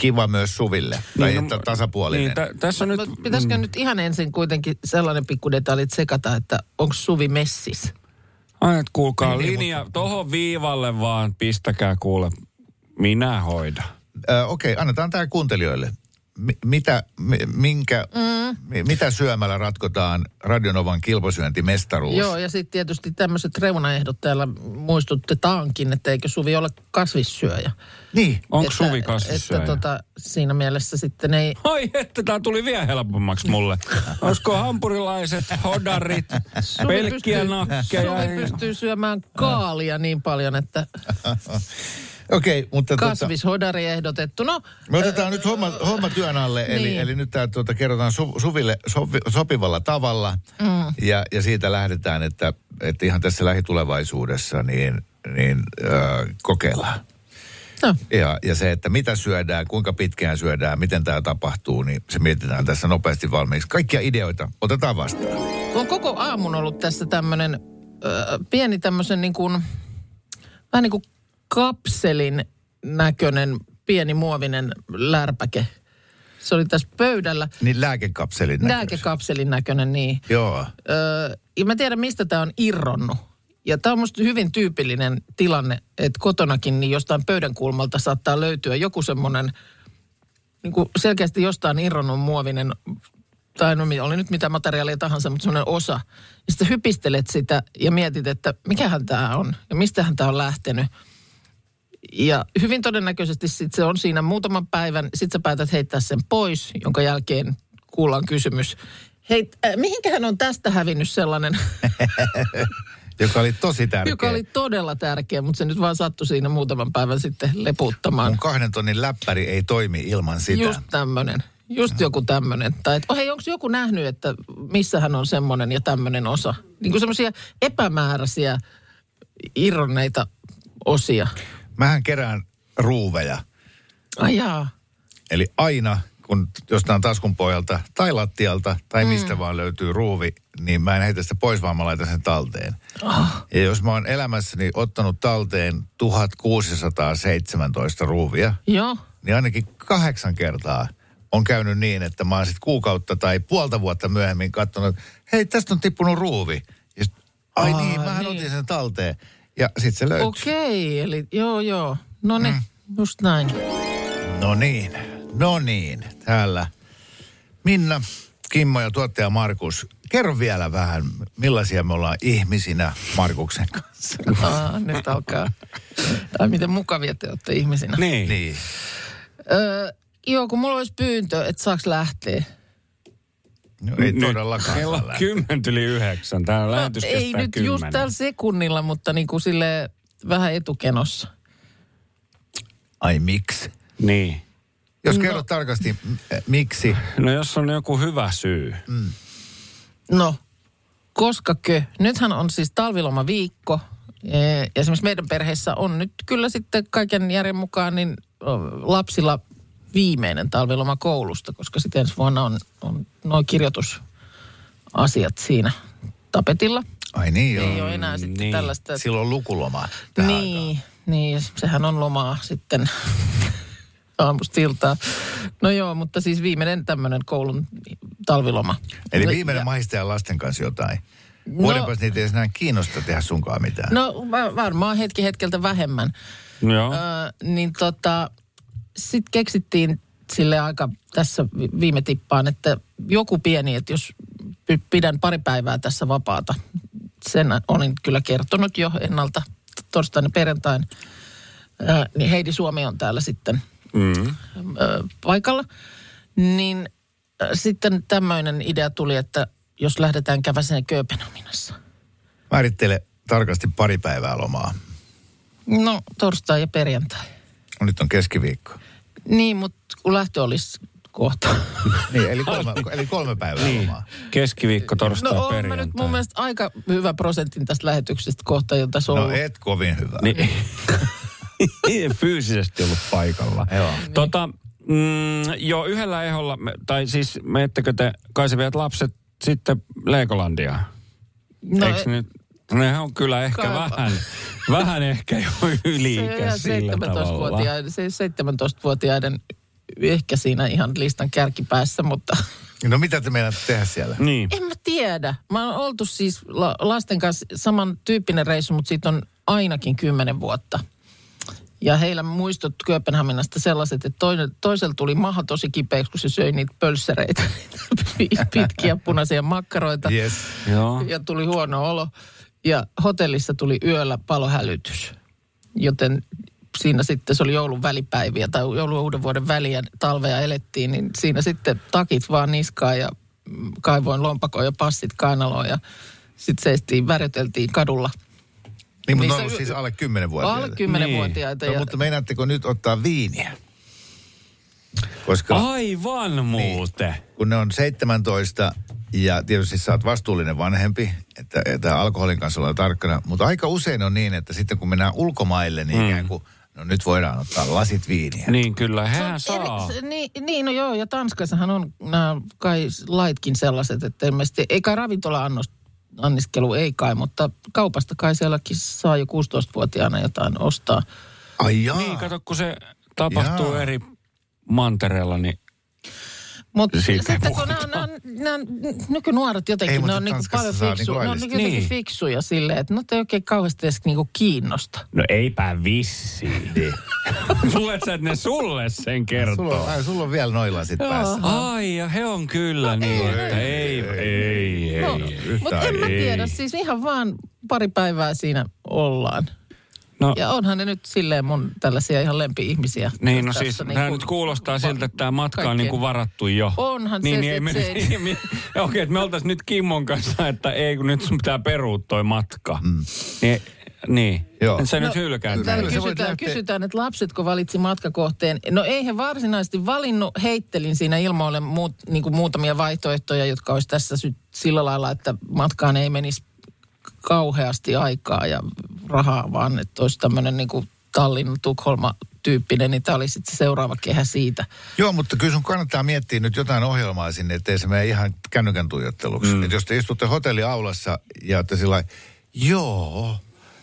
kiva myös Suville, tai
Niin,
että
no,
tasapuolinen.
Niin, tä, tässä on nyt...
Mutta pitäisikö nyt ihan ensin kuitenkin sellainen pikku detalji sekata, että onko Suvi messis?
Ai, et kuulkaa,
Niin, niin,
linja, tohon viivalle vaan pistäkää kuule. Minä hoidan.
Ö, Okei, annetaan tämä kuuntelijoille. Mi- mitä, mi, minkä, mm. mi, mitä syömällä ratkotaan Radionovan kilpasyöntimestaruus?
Joo, ja sitten tietysti tämmöiset reunaehdot täällä muistutetaankin, että eikö Suvi ole kasvissyöjä.
Niin.
Onko
että,
Suvi kasvissyöjä?
Että tota, siinä mielessä sitten ei...
Ai että tää tuli vielä helpommaksi mulle. Olisiko hampurilaiset, hodarit, pelkkiä nakkeja?
Suvi pystyy syömään kaalia niin paljon, että [LAUGHS]
Okei, mutta tota,
kasvishodari ehdotettu. No,
me otetaan nyt homma, homma työn alle, eli,
Niin.
eli nyt tämä tuota, kerrotaan su, Suville sopi, sopivalla tavalla, mm. ja, ja siitä lähdetään, että, että ihan tässä lähitulevaisuudessa niin, niin äh, kokeillaan.
no
Ja, ja se, että mitä syödään, kuinka pitkään syödään, miten tämä tapahtuu, niin se mietitään tässä nopeasti valmiiksi. Kaikkia ideoita otetaan vastaan.
on koko aamun ollut tässä tämmöinen pieni tämmöisen niin kuin, vähän niin kuin kapselin näköinen pieni muovinen lärpäke. Se oli tässä pöydällä.
Niin lääkekapselin näköistä.
Lääkekapselin näköinen, niin.
Joo.
Öö, ja mä tiedän, mistä tämä on irronnut. Ja tämä on musta hyvin tyypillinen tilanne, että kotonakin niin jostain pöydän kulmalta saattaa löytyä joku semmoinen niin selkeästi jostain irronnut muovinen, tai no oli nyt mitä materiaalia tahansa, mutta semmoinen osa. Ja sitten hypistelet sitä ja mietit, että mikähän tämä on ja mistähän tämä on lähtenyt. Ja hyvin todennäköisesti sit se on siinä muutaman päivän, sitten sä päätät heittää sen pois, jonka jälkeen kuullaan kysymys. Hei, äh, mihinkähän on tästä hävinnyt sellainen, [LAUGHS]
Joka oli tosi tärkeä.
joka oli todella tärkeä, mutta se nyt vaan sattui siinä muutaman päivän sitten lepuuttamaan.
Mun kahden tonnin läppäri ei toimi ilman sitä.
Just tämmöinen. Just joku tämmöinen. Tai että, oh hei, onko joku nähnyt, että missähän on semmoinen ja tämmöinen osa? Niin kuin semmoisia epämääräisiä irronneita osia.
Mähän kerään ruuveja.
Ai jaa.
Eli aina, kun jostain taskun pohjalta tai lattialta tai mistä vaan löytyy ruuvi, niin mä en heitä sitä pois, vaan mä laitan sen talteen.
Oh.
Ja jos mä oon elämässäni ottanut talteen 1617 ruuvia,
Joo.
niin ainakin kahdeksan kertaa on käynyt niin, että mä oon sit kuukautta tai puolta vuotta myöhemmin katsonut, että hei, tästä on tippunut ruuvi. Ja sit, ai
Aa,
niin, mähän
niin.
otin sen talteen. Ja sit se löytyy.
Okei, eli joo joo. No niin, mm. just näin.
No niin, no niin. Täällä Minna, Kimmo ja tuottaja Markus. Kerro vielä vähän, millaisia me ollaan ihmisinä Markuksen kanssa.
Aa, nyt alkaa. Tai miten mukavia te olette ihmisinä.
Niin.
Niin.
Öö, joo, kun mulla olisi pyyntö, että saaks lähteä.
No, ei
Nyt
todellakaan
Kello on kymmentä yli yhdeksän. Tämä
No,
lähetys
ei nyt just
kymmenen.
tällä sekunnilla, mutta niin kuin sille vähän etukenossa.
Ai miksi?
Niin.
Jos
No.
kerrot tarkasti, m- äh, miksi?
No jos on joku hyvä syy.
No, koskakö? Nythän on siis talvilomaviikko. Eh, Esimerkiksi meidän perheessä on nyt kyllä sitten kaiken järjen mukaan niin lapsilla viimeinen talviloma koulusta, koska sitten ensi vuonna on, on noin kirjoitusasiat siinä tapetilla.
Ai niin joo.
Ei ole enää sitten
niin.
tällaista. että-
Silloin lukuloma tähän aikaan.
Niin, niin, ja sehän on lomaa sitten [LAUGHS] aamusta iltaan. No joo, mutta siis viimeinen tämmöinen koulun talviloma.
Eli
Ja-
viimeinen maistaa lasten kanssa jotain. Voidaanpas niitä ei enää kiinnosta tehdä sunkaan mitään.
No va- varmaan hetki hetkeltä vähemmän.
Joo.
Ö, niin tota, sitten keksittiin sille aika tässä vi- viime tippaan, että joku pieni, että jos pidän pari päivää tässä vapaata, sen olin kyllä kertonut jo ennalta torstaina perjantain, niin Heidi Suomi on täällä sitten
Mm.
paikalla. Niin sitten tämmöinen idea tuli, että jos lähdetään käväseen Kööpenhaminassa.
Määrittele tarkasti pari päivää lomaa.
No torstai ja perjantai.
No, Nyt on keskiviikko.
Niin, mutta kun lähtö olisi kohta. [LAUGHS]
Niin, eli kolme, eli kolme päivää
Niin.
lomaa.
Keskiviikko, torstai,
No on
perjantai.
nyt mun mielestä aika hyvä prosentin tästä lähetyksestä kohta jo tässä
No
ollut.
et kovin hyvä.
Niin. Ei [LAUGHS] fyysisesti ollut paikalla.
Joo.
Tota, mm, jo yhdellä eholla, me- tai siis menettekö te, kai viet lapset sitten Legolandiaan?
no,
Eikö nyt, nehän on kyllä ehkä
Kai-
vähän, vähän ehkä jo yli-ikä sillä tavalla.
17-vuotiaiden, se 17-vuotiaiden ehkä siinä ihan listan kärkipäässä, mutta
No mitä te meinaatte tehdä siellä?
Niin.
en mä tiedä. Mä oon oltu siis la- lasten kanssa samantyyppinen reissu, mutta siitä on ainakin kymmenen vuotta. Ja heillä muistot Kööpenhaminasta sellaiset, että toinen, toisella tuli maha tosi kipeäksi, kun se söi niitä pölssereitä, [LAUGHS] pitkiä punaisia makkaroita.
Yes.
Joo.
ja tuli huono olo. Ja hotellissa tuli yöllä palohälytys. Joten siinä sitten, se oli joulun välipäiviä tai joulun uuden vuoden väliä, talvea elettiin, niin siinä sitten takit vaan niskaan ja kaivoin lompakoon ja passit kainaloon ja sitten seistiin, värjöteltiin kadulla.
Niin, mutta
Niin
ne
se
on siis alle kymmenen vuotta.
Alle kymmenenvuotiaita.
No,
ja,
mutta meinaatteko nyt ottaa viiniä? Koska
Aivan muuten.
kun ne on 17 ja tietysti sä oot vastuullinen vanhempi, että, että alkoholin kanssa ollaan tarkkana. Mutta aika usein on niin, että sitten kun mennään ulkomaille, niin mm. ikään kuin, no nyt voidaan ottaa lasit viiniä.
Niin kyllä, hän saa.
eri- se- niin, niin, no joo, ja Tanskassahan on nämä kai laitkin sellaiset, että ilmeisesti, ei kai ravintola-anniskelu, ei kai, mutta kaupasta kai sielläkin saa jo 16-vuotiaana jotain ostaa.
Ai jaa.
Niin, kato, kun se tapahtuu
Jaa.
eri mantereella, niin
Mutta
ei
sitten kun nämä, nämä, nämä nykynuoret
Ei,
jotenkin,
mutta
ne on niin
Tanskassa
paljon
saa
fiksu,
niinku
ne on
laillisesti.
jotenkin
Niin.
fiksuja silleen, että no ei oikein kauheasti edes niin kiinnosta.
No eipä vissiin. [LAUGHS] Luulet sä, että ne sulle sen kertoo?
Sulla on, ai, sulla on vielä noin lasit päässä.
Ai, ja he on kyllä niin, että ei, ei, ei.
No, mutta en mä
ei.
tiedä, siis ihan vaan pari päivää siinä ollaan.
No,
Ja onhan ne nyt silleen mun tällaisia ihan lempi-ihmisiä.
niin, no siis tämä nyt kuulostaa siltä, että tämä matka on
kaikkien-
niin kuin varattu jo.
Onhan
niin,
se,
niin, ei
se [LAUGHS] ei-
niin, me, okei, että me oltaisiin nyt Kimmon kanssa, että ei kun nyt sun pitää perua toi matka. Mm. Niin, niin.
Joo.
Sä
No,
nyt hylkäät
täällä kysytään,
lähteä-
kysytään, että lapsetko valitsi matkakohteen. No ei he varsinaisesti valinnut, heittelin siinä ilmoille muut, niin kuin muutamia vaihtoehtoja, jotka olisi tässä sy- sillä lailla, että matkaan ei menisi kauheasti aikaa ja rahaa, vaan että olisi tämmöinen niin kuin Tallinna, Tukholma tyyppinen, niin tämä oli sitten se seuraava kehä siitä.
Joo, mutta kyllä sun kannattaa miettiä nyt jotain ohjelmaa sinne, ettei se mene ihan kännykän tuijotteluksi. Mm. Että jos te istutte hotelliaulassa ja te sillä joo,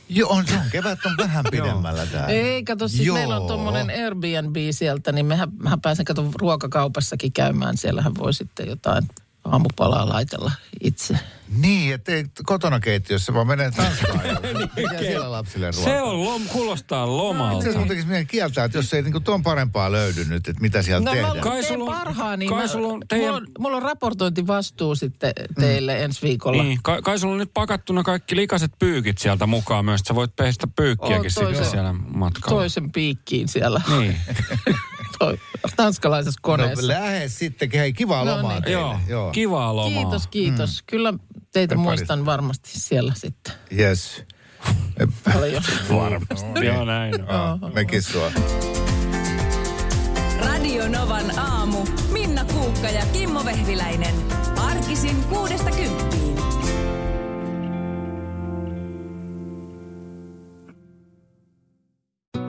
joo, on, se on, kevät on vähän [LAUGHS] pidemmällä täällä.
Ei, kato, siis
Joo.
meillä on tuommoinen Airbnb sieltä, niin mehän, mehän pääsen kato ruokakaupassakin käymään. Siellähän voi sitten jotain aamupalaa laitella itse.
Niin, että ei kotona keittiössä, vaan menee Tanskaan. Mikä [LAUGHS] siellä lapsille ruokaa?
Se on, lom, kuulostaa lomalta.
Itse asiassa tekisi mielen kieltää, että jos ei niinku tuon parempaa löydy nyt, että mitä siellä
No
tehdään.
mä
Kai
teen
sulla on-
parhaani.
kai
Mä-
sulla on teidän-
mulla, on, mulla on raportointivastuu sitten teille mm. ensi viikolla.
Niin, kai, kai sulla on nyt pakattuna kaikki likaset pyykit sieltä mukaan myös, että sä voit pestä pyykkiäkin sitten
toisen-
siellä matkalla.
Toisen piikkiin siellä.
Niin. [LAUGHS]
toi tanskalaisessa
No
koneessa.
lähes sitten. Hei, kivaa
No
lomaa
niin.
teille.
Joo,
Joo.
kivaa lomaa.
Kiitos, kiitos. Kyllä teitä
Me
muistan varmasti siellä sitten
Yes.
paljon. [LAUGHS]
Varmasti. Joo, näin
mekin sua.
Radio Novan aamu. Minna Kuukka ja Kimmo Vehviläinen. Arkisin kuudesta kymppiin.